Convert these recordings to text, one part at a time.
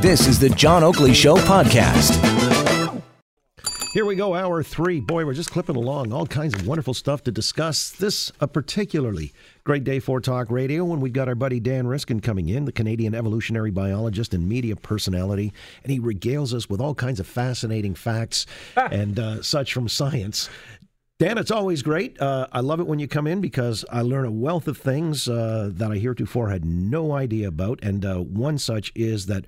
This is the John Oakley Show podcast. Here we go, hour three. Boy, we're just clipping along. All kinds of wonderful stuff to discuss. This a particularly great day for talk radio when we've got our buddy Dan Riskin coming in, the Canadian evolutionary biologist and media personality, and he regales us with all kinds of fascinating facts and uh, such from science. Dan, it's always great. Uh, I love it when you come in because I learn a wealth of things uh, that I heretofore had no idea about. And uh, one such is that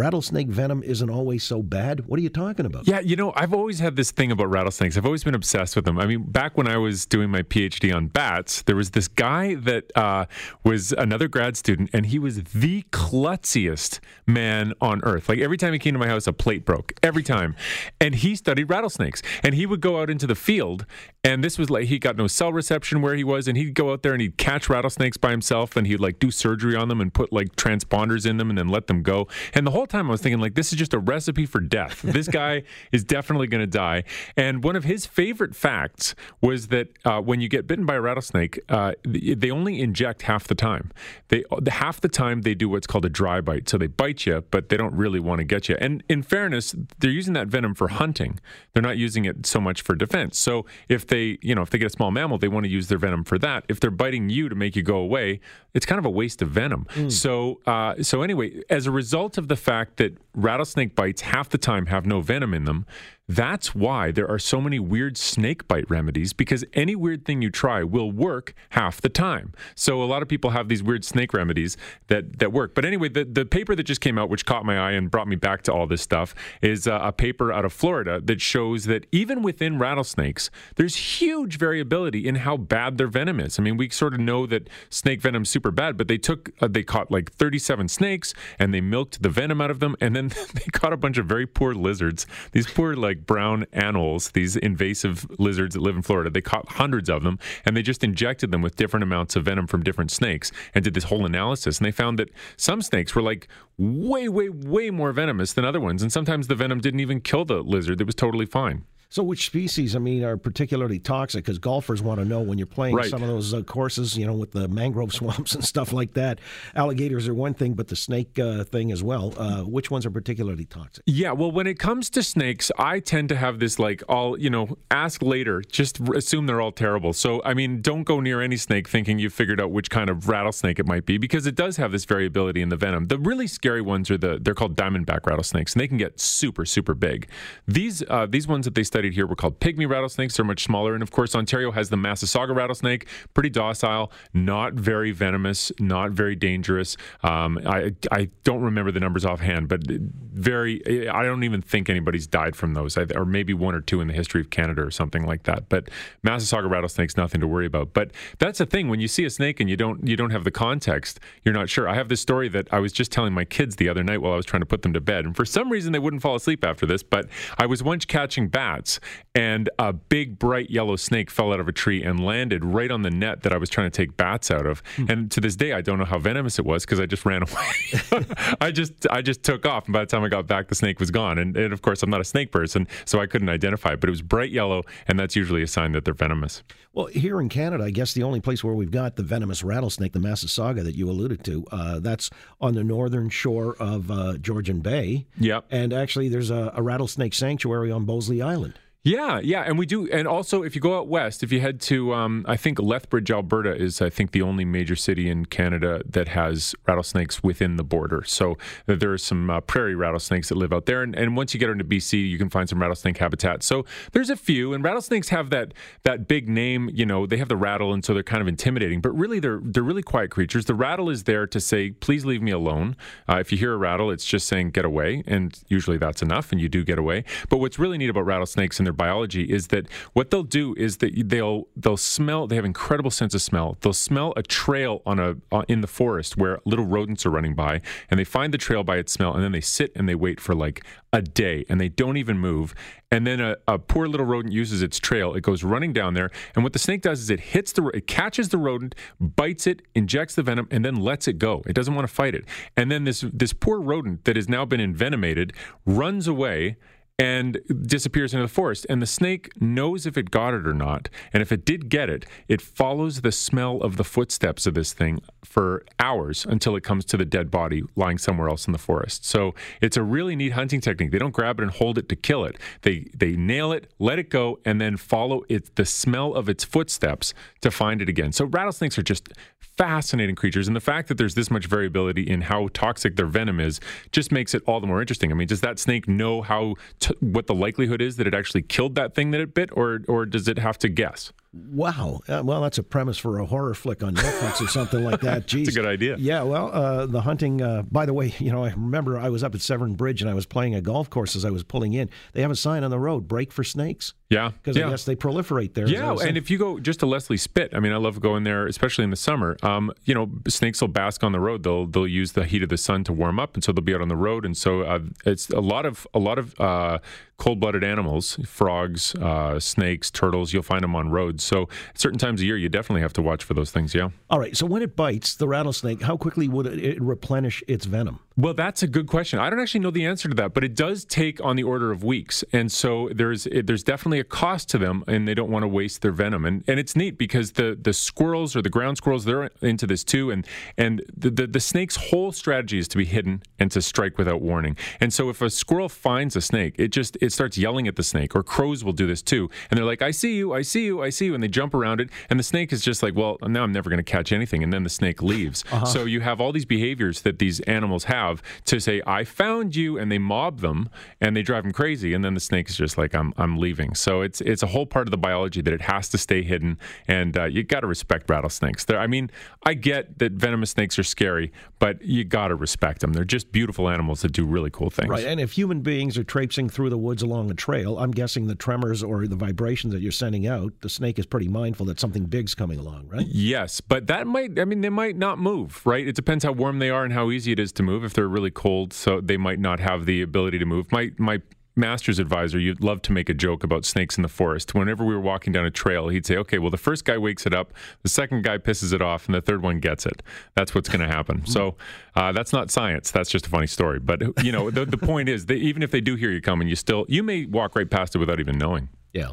rattlesnake venom isn't always so bad. What are you talking about? Yeah, you know, I've always had this thing about rattlesnakes. I've always been obsessed with them. I mean, back when I was doing my PhD on bats, there was this guy that uh, was another grad student, and he was the klutziest man on earth. Like every time he came to my house, a plate broke. Every time. And he studied rattlesnakes. And he would go out into the field, and this was like he got no cell reception where he was, and he'd go out there and he'd catch rattlesnakes by himself, and he'd like do surgery on them and put like transponders in them and then let them go. And the whole time I was thinking, like, this is just a recipe for death. This guy is definitely going to die. And one of his favorite facts was that uh, when you get bitten by a rattlesnake, uh, they only inject half the time. They half the time they do what's called a dry bite. So they bite you, but they don't really want to get you. And in fairness, they're using that venom for hunting. They're not using it so much for defense. So if they, you know, if they get a small mammal, they want to use their venom for that. If they're biting you to make you go away, it's kind of a waste of venom. Mm. So, uh, so anyway, as a result of the fact that rattlesnake bites half the time have no venom in them, that's why there are so many weird snake bite remedies because any weird thing you try will work half the time. So a lot of people have these weird snake remedies that that work. But anyway, the the paper that just came out, which caught my eye and brought me back to all this stuff, is uh, a paper out of Florida that shows that even within rattlesnakes, there's huge variability in how bad their venom is. I mean, we sort of know that snake venom's super bad, but they took uh, they caught like 37 snakes and they milked the venom out of them, and then they caught a bunch of very poor lizards. These poor like brown anoles, these invasive lizards that live in Florida. They caught hundreds of them and they just injected them with different amounts of venom from different snakes and did this whole analysis. And they found that some snakes were like way, way, way more venomous than other ones. And sometimes the venom didn't even kill the lizard, it was totally fine. So, which species, I mean, are particularly toxic? Because golfers want to know when you're playing right. some of those uh, courses, you know, with the mangrove swamps and stuff like that. Alligators are one thing, but the snake uh, thing as well. Uh, which ones are particularly toxic? Yeah, well, when it comes to snakes, I tend to have this like all, you know, ask later, just assume they're all terrible. So, I mean, don't go near any snake thinking you've figured out which kind of rattlesnake it might be because it does have this variability in the venom. The really scary ones are the, they're called diamondback rattlesnakes, and they can get super, super big. These, uh, these ones that they studied here were called pygmy rattlesnakes. They're much smaller. And of course, Ontario has the Massasauga rattlesnake, pretty docile, not very venomous, not very dangerous. Um, I, I don't remember the numbers offhand, but very, I don't even think anybody's died from those, or maybe one or two in the history of Canada or something like that. But Massasauga rattlesnake's nothing to worry about. But that's the thing when you see a snake and you don't you don't have the context, you're not sure. I have this story that I was just telling my kids the other night while I was trying to put them to bed, and for some reason they wouldn't fall asleep after this. But I was once catching bats, and a big bright yellow snake fell out of a tree and landed right on the net that I was trying to take bats out of. Mm. And to this day, I don't know how venomous it was because I just ran away. I just I just took off, and by the time I got back, the snake was gone. And, and, of course, I'm not a snake person, so I couldn't identify it. But it was bright yellow, and that's usually a sign that they're venomous. Well, here in Canada, I guess the only place where we've got the venomous rattlesnake, the Massasauga that you alluded to, uh, that's on the northern shore of uh, Georgian Bay. Yep. And actually, there's a, a rattlesnake sanctuary on Beausoleil Island. Yeah, yeah, and we do, and also if you go out west, if you head to, um, I think Lethbridge, Alberta, is I think the only major city in Canada that has rattlesnakes within the border. So there are some uh, prairie rattlesnakes that live out there, and, and once you get into BC, you can find some rattlesnake habitat. So there's a few, and rattlesnakes have that that big name. You know, they have the rattle, and so they're kind of intimidating. But really, they're they're really quiet creatures. The rattle is there to say, "Please leave me alone." Uh, if you hear a rattle, it's just saying, "Get away," and usually that's enough, and you do get away. But what's really neat about rattlesnakes and their biology is that what they'll do is that they'll they'll smell. They have incredible sense of smell. They'll smell a trail on a uh, in the forest where little rodents are running by, and they find the trail by its smell, and then they sit and they wait for like a day, and they don't even move. And then a, a poor little rodent uses its trail. It goes running down there, and what the snake does is it hits the it catches the rodent, bites it, injects the venom, and then lets it go. It doesn't want to fight it. And then this this poor rodent that has now been envenomated runs away and disappears into the forest. And the snake knows if it got it or not. And if it did get it, it follows the smell of the footsteps of this thing for hours until it comes to the dead body lying somewhere else in the forest. So it's a really neat hunting technique. They don't grab it and hold it to kill it. They they nail it, let it go, and then follow it the smell of its footsteps to find it again. So rattlesnakes are just fascinating creatures, and the fact that there's this much variability in how toxic their venom is just makes it all the more interesting. I mean, does that snake know how what the likelihood is that it actually killed that thing that it bit, or or does it have to guess? Wow. Uh, well, that's a premise for a horror flick on Netflix or something like that. Jeez. That's a good idea. Yeah. Well, uh, the hunting. Uh, by the way, you know, I remember I was up at Severn Bridge and I was playing a golf course as I was pulling in. They have a sign on the road: "Brake for snakes." Yeah, because yeah. I guess they proliferate there. Yeah, and if you go just to Leslie Spit, I mean, I love going there, especially in the summer. Um, you know, snakes will bask on the road. They'll they'll use the heat of the sun to warm up, and so they'll be out on the road. And so uh, it's a lot of a lot of uh, cold-blooded animals, frogs, uh, snakes, turtles. You'll find them on roads. So certain times of year, you definitely have to watch for those things. Yeah. All right. So when it bites the rattlesnake, how quickly would it replenish its venom? Well, that's a good question. I don't actually know the answer to that, but it does take on the order of weeks, and so there's it, there's definitely a cost to them, and they don't want to waste their venom. And and it's neat because the the squirrels or the ground squirrels they're into this too, and and the, the the snake's whole strategy is to be hidden and to strike without warning. And so if a squirrel finds a snake, it just it starts yelling at the snake. Or crows will do this too, and they're like, "I see you, I see you, I see you," and they jump around it, and the snake is just like, "Well, now I'm never going to catch anything," and then the snake leaves. Uh-huh. So you have all these behaviors that these animals have to say, "I found you," and they mob them and they drive them crazy, and then the snake is just like, "I'm I'm leaving." So it's it's a whole part of the biology that it has to stay hidden, and uh, you got to respect rattlesnakes. They're, I mean, I get that venomous snakes are scary, but you got to respect them. They're just beautiful animals that do really cool things. Right, and if human beings are traipsing through the woods along a trail, I'm guessing the tremors or the vibrations that you're sending out, the snake is pretty mindful that something big's coming along, right? Yes, but that might. I mean, they might not move. Right. It depends how warm they are and how easy it is to move. If they're really cold, so they might not have the ability to move. My my master's advisor, you'd love to make a joke about snakes in the forest. Whenever we were walking down a trail, he'd say, "Okay, well, the first guy wakes it up, the second guy pisses it off, and the third one gets it. That's what's going to happen." so uh, that's not science. That's just a funny story. But you know, the, the point is, that even if they do hear you coming, you still you may walk right past it without even knowing. Yeah.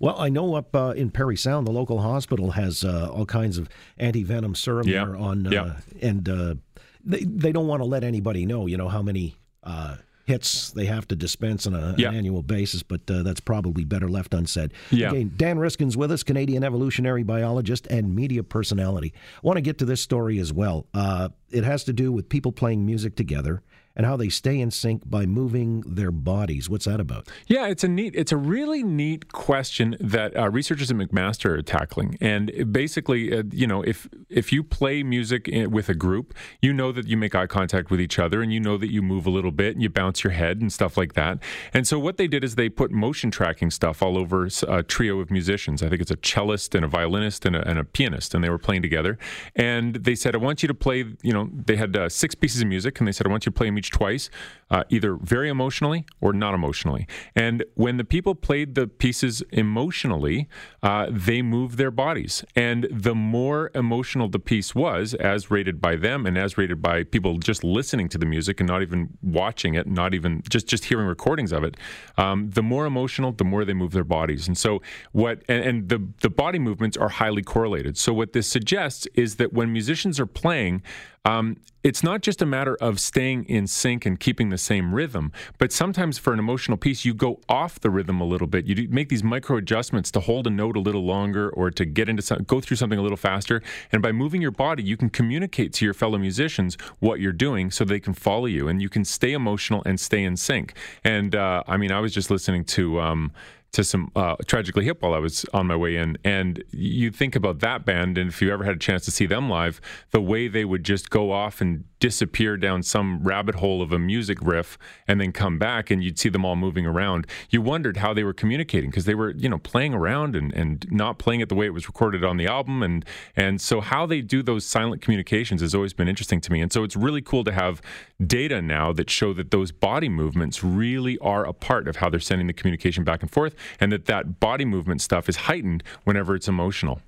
Well, I know up uh, in Parry Sound, the local hospital has uh, all kinds of anti venom serum yeah. there on, yeah. and uh, they they don't want to let anybody know, you know, how many uh, hits they have to dispense on a, yeah. an annual basis, but uh, that's probably better left unsaid. Yeah. Again, Dan Riskin's with us, Canadian evolutionary biologist and media personality. I want to get to this story as well. Uh, it has to do with people playing music together and how they stay in sync by moving their bodies. What's that about? Yeah, it's a neat, it's a really neat question that uh, researchers at McMaster are tackling. And basically, uh, you know, if if you play music in, with a group, you know that you make eye contact with each other, and you know that you move a little bit and you bounce your head and stuff like that. And so what they did is they put motion tracking stuff all over a trio of musicians. I think it's a cellist and a violinist and a, and a pianist, and they were playing together. And they said, "I want you to play." You know, they had uh, six pieces of music, and they said, "I want you to play them each twice, uh, either very emotionally or not emotionally. And when the people played the pieces emotionally, uh, they moved their bodies. And the more emotional the piece was, as rated by them and as rated by people just listening to the music and not even watching it, not even just just hearing recordings of it, um, the more emotional, the more they move their bodies. And so what and, and the the body movements are highly correlated. So what this suggests is that when musicians are playing, um, it's not just a matter of staying in sync and keeping the same rhythm, but sometimes for an emotional piece, you go off the rhythm a little bit. You make these micro adjustments to hold a note a little longer or to get into some, go through something a little faster. And by moving your body, you can communicate to your fellow musicians what you're doing so they can follow you and you can stay emotional and stay in sync. And uh, I mean, I was just listening to. Um, to some uh, Tragically Hip while I was on my way in. And you think about that band, and if you ever had a chance to see them live, the way they would just go off and disappear down some rabbit hole of a music riff and then come back, and you'd see them all moving around. You wondered how they were communicating because they were, you know, playing around and, and not playing it the way it was recorded on the album. And, and so how they do those silent communications has always been interesting to me. And so it's really cool to have data now that show that those body movements really are a part of how they're sending the communication back and forth and that that body movement stuff is heightened whenever it's emotional.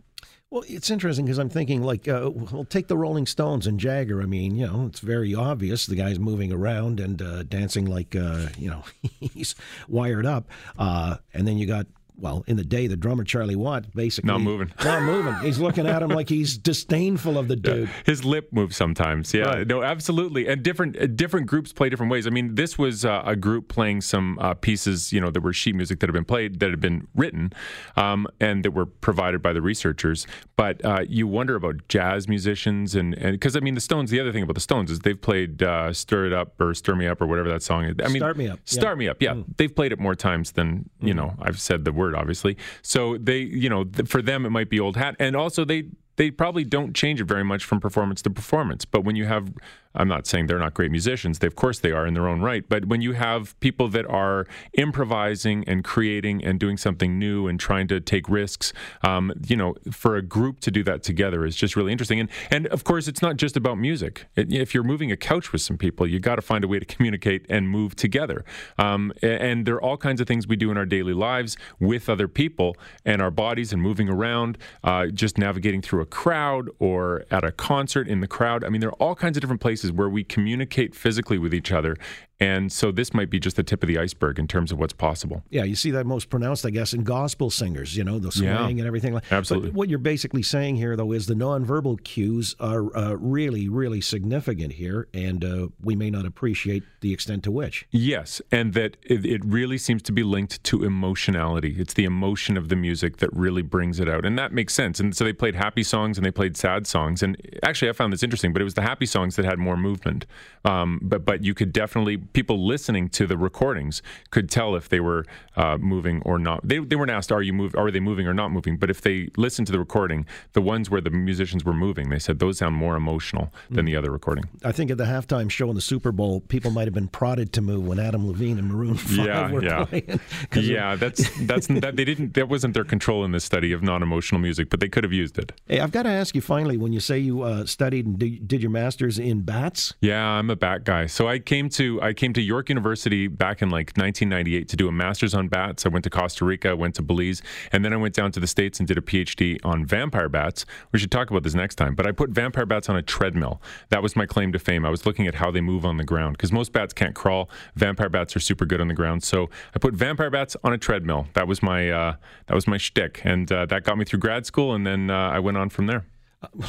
Well, it's interesting because I'm thinking, like, uh, well, take the Rolling Stones and Jagger. I mean, you know, it's very obvious the guy's moving around and uh, dancing like, uh, you know, he's wired up. Uh, and then you got well, in the day, the drummer Charlie Watt basically Not moving. Not moving. He's looking at him like he's disdainful of the dude. His lip moves sometimes. Yeah, Right. no, absolutely. And different uh, different groups play different ways. I mean, this was uh, a group playing some uh, pieces, you know, that were sheet music that had been played, that had been written, um, and that were provided by the researchers. But uh, you wonder about jazz musicians, and and because I mean, the Stones. The other thing about the Stones is they've played uh, "Stir It Up" or "Stir Me Up" or whatever that song is. I mean, Start Me Up, yeah. Mm. Start Me Up. Yeah, they've played it more times than you know. I've said the word obviously. So they, you know, for them it might be old hat, and also they they probably don't change it very much from performance to performance. But when you have, I'm not saying they're not great musicians. They, of course, they are in their own right. But when you have people that are improvising and creating and doing something new and trying to take risks, um, you know, for a group to do that together is just really interesting. And and of course, it's not just about music. It, if you're moving a couch with some people, you got to find a way to communicate and move together. Um, and there are all kinds of things we do in our daily lives with other people and our bodies and moving around, uh, just navigating through a crowd or at a concert in the crowd. I mean, there are all kinds of different places where we communicate physically with each other. And so this might be just the tip of the iceberg in terms of what's possible. Yeah, you see that most pronounced, I guess, in gospel singers. You know, the swing Yeah. and everything. like Absolutely. But what you're basically saying here, though, is the nonverbal cues are uh, really, really significant here, and uh, we may not appreciate the extent to which. Yes, and that it, it really seems to be linked to emotionality. It's the emotion of the music that really brings it out, and that makes sense. And so they played happy songs and they played sad songs. And actually, I found this interesting. But it was the happy songs that had more movement. Um, but but you could definitely people listening to the recordings could tell if they were uh, moving or not. They they weren't asked, "Are you move? Are they moving or not moving?" But if they listened to the recording, the ones where the musicians were moving, they said those sound more emotional than the other recording. I think at the halftime show in the Super Bowl, people might have been prodded to move when Adam Levine and Maroon 5 Yeah, were yeah. playing. Yeah, that's that's that they didn't that wasn't their control in this study of non-emotional music, but they could have used it. Hey, I've got to ask you finally when you say you uh, studied and did, did your master's in bats. Yeah, I'm a bat guy. So I came to I came to York University back in like 1998 to do a master's on bats. I went to Costa Rica, went to Belize, and then I went down to the states and did a PhD on vampire bats. We should talk about this next time. But I put vampire bats on a treadmill. That was my claim to fame. I was looking at how they move on the ground because most bats can't crawl. Vampire bats are super good on the ground. So I put vampire bats on a treadmill. That was my uh, that was my shtick, and uh, that got me through grad school. And then uh, I went on from there.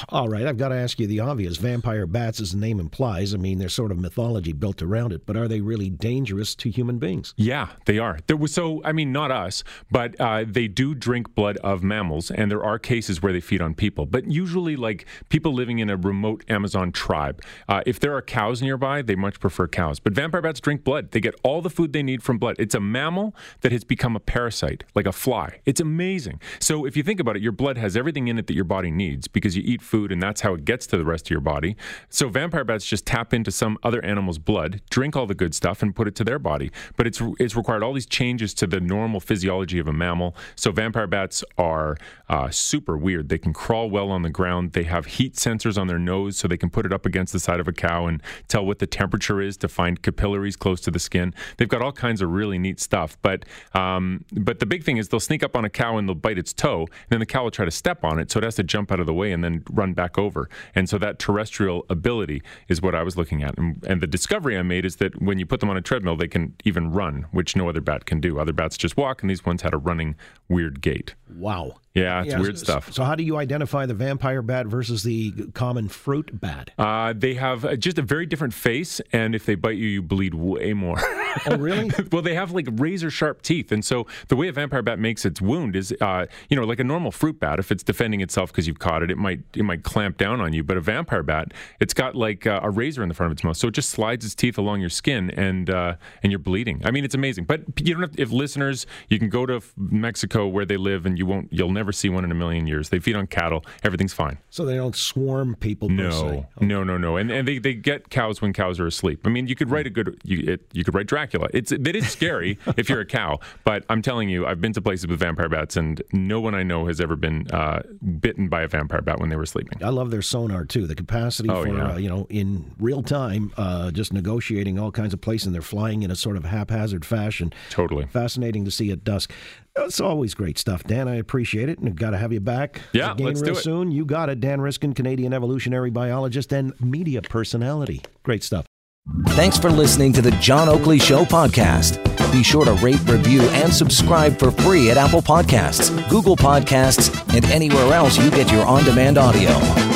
All right, I've got to ask you the obvious. Vampire bats, as the name implies, I mean, there's sort of mythology built around it, but are they really dangerous to human beings? Yeah, they are. There was so I mean, not us, but uh, they do drink blood of mammals, and there are cases where they feed on people. But usually, like people living in a remote Amazon tribe, uh, if there are cows nearby, they much prefer cows. But vampire bats drink blood. They get all the food they need from blood. It's a mammal that has become a parasite, like a fly. It's amazing. So if you think about it, your blood has everything in it that your body needs because you eat food, and that's how it gets to the rest of your body. So vampire bats just tap into some other animal's blood, drink all the good stuff, and put it to their body. But it's it's required all these changes to the normal physiology of a mammal. So vampire bats are uh, super weird. They can crawl well on the ground. They have heat sensors on their nose, so they can put it up against the side of a cow and tell what the temperature is to find capillaries close to the skin. They've got all kinds of really neat stuff. But um, but the big thing is they'll sneak up on a cow and they'll bite its toe, and then the cow will try to step on it, so it has to jump out of the way and then run back over. And so that terrestrial ability is what I was looking at. And, and the discovery I made is that when you put them on a treadmill, they can even run, which no other bat can do. Other bats just walk, and these ones had a running weird gait. Wow. Yeah, it's weird so- stuff. So, how do you identify the vampire bat versus the common fruit bat? Uh, they have uh, just a very different face, and if they bite you, you bleed way more. Oh, really? well, they have like razor sharp teeth, and so the way a vampire bat makes its wound is, uh, you know, like a normal fruit bat. If it's defending itself because you've caught it, it might it might clamp down on you. But a vampire bat, it's got like uh, a razor in the front of its mouth, so it just slides its teeth along your skin, and uh, and you're bleeding. I mean, it's amazing. But you don't have. If listeners, you can go to Mexico where they live, and you won't. You'll never see one in a million years. They feed on cattle. Everything's fine. So they don't swarm people No, se. no, no, no, and and they, they get cows when cows are asleep. I mean, you could write a good you it, you could write Dracula. It's it is scary if you're a cow, but I'm telling you, I've been to places with vampire bats, and no one I know has ever been uh, bitten by a vampire bat when they were sleeping. I love their sonar too. The capacity Oh, for yeah. uh, you know in real time, uh, just negotiating all kinds of places, and they're flying in a sort of haphazard fashion. Totally. Fascinating to see at dusk. It's always great stuff, Dan. I appreciate it, and got to have you back. Yeah, again let's real do it. soon. You got it, Dan Riskin, Canadian evolutionary biologist and media personality. Great stuff. Thanks for listening to the John Oakley Show podcast. Be sure to rate, review, and subscribe for free at Apple Podcasts, Google Podcasts, and anywhere else you get your on-demand audio.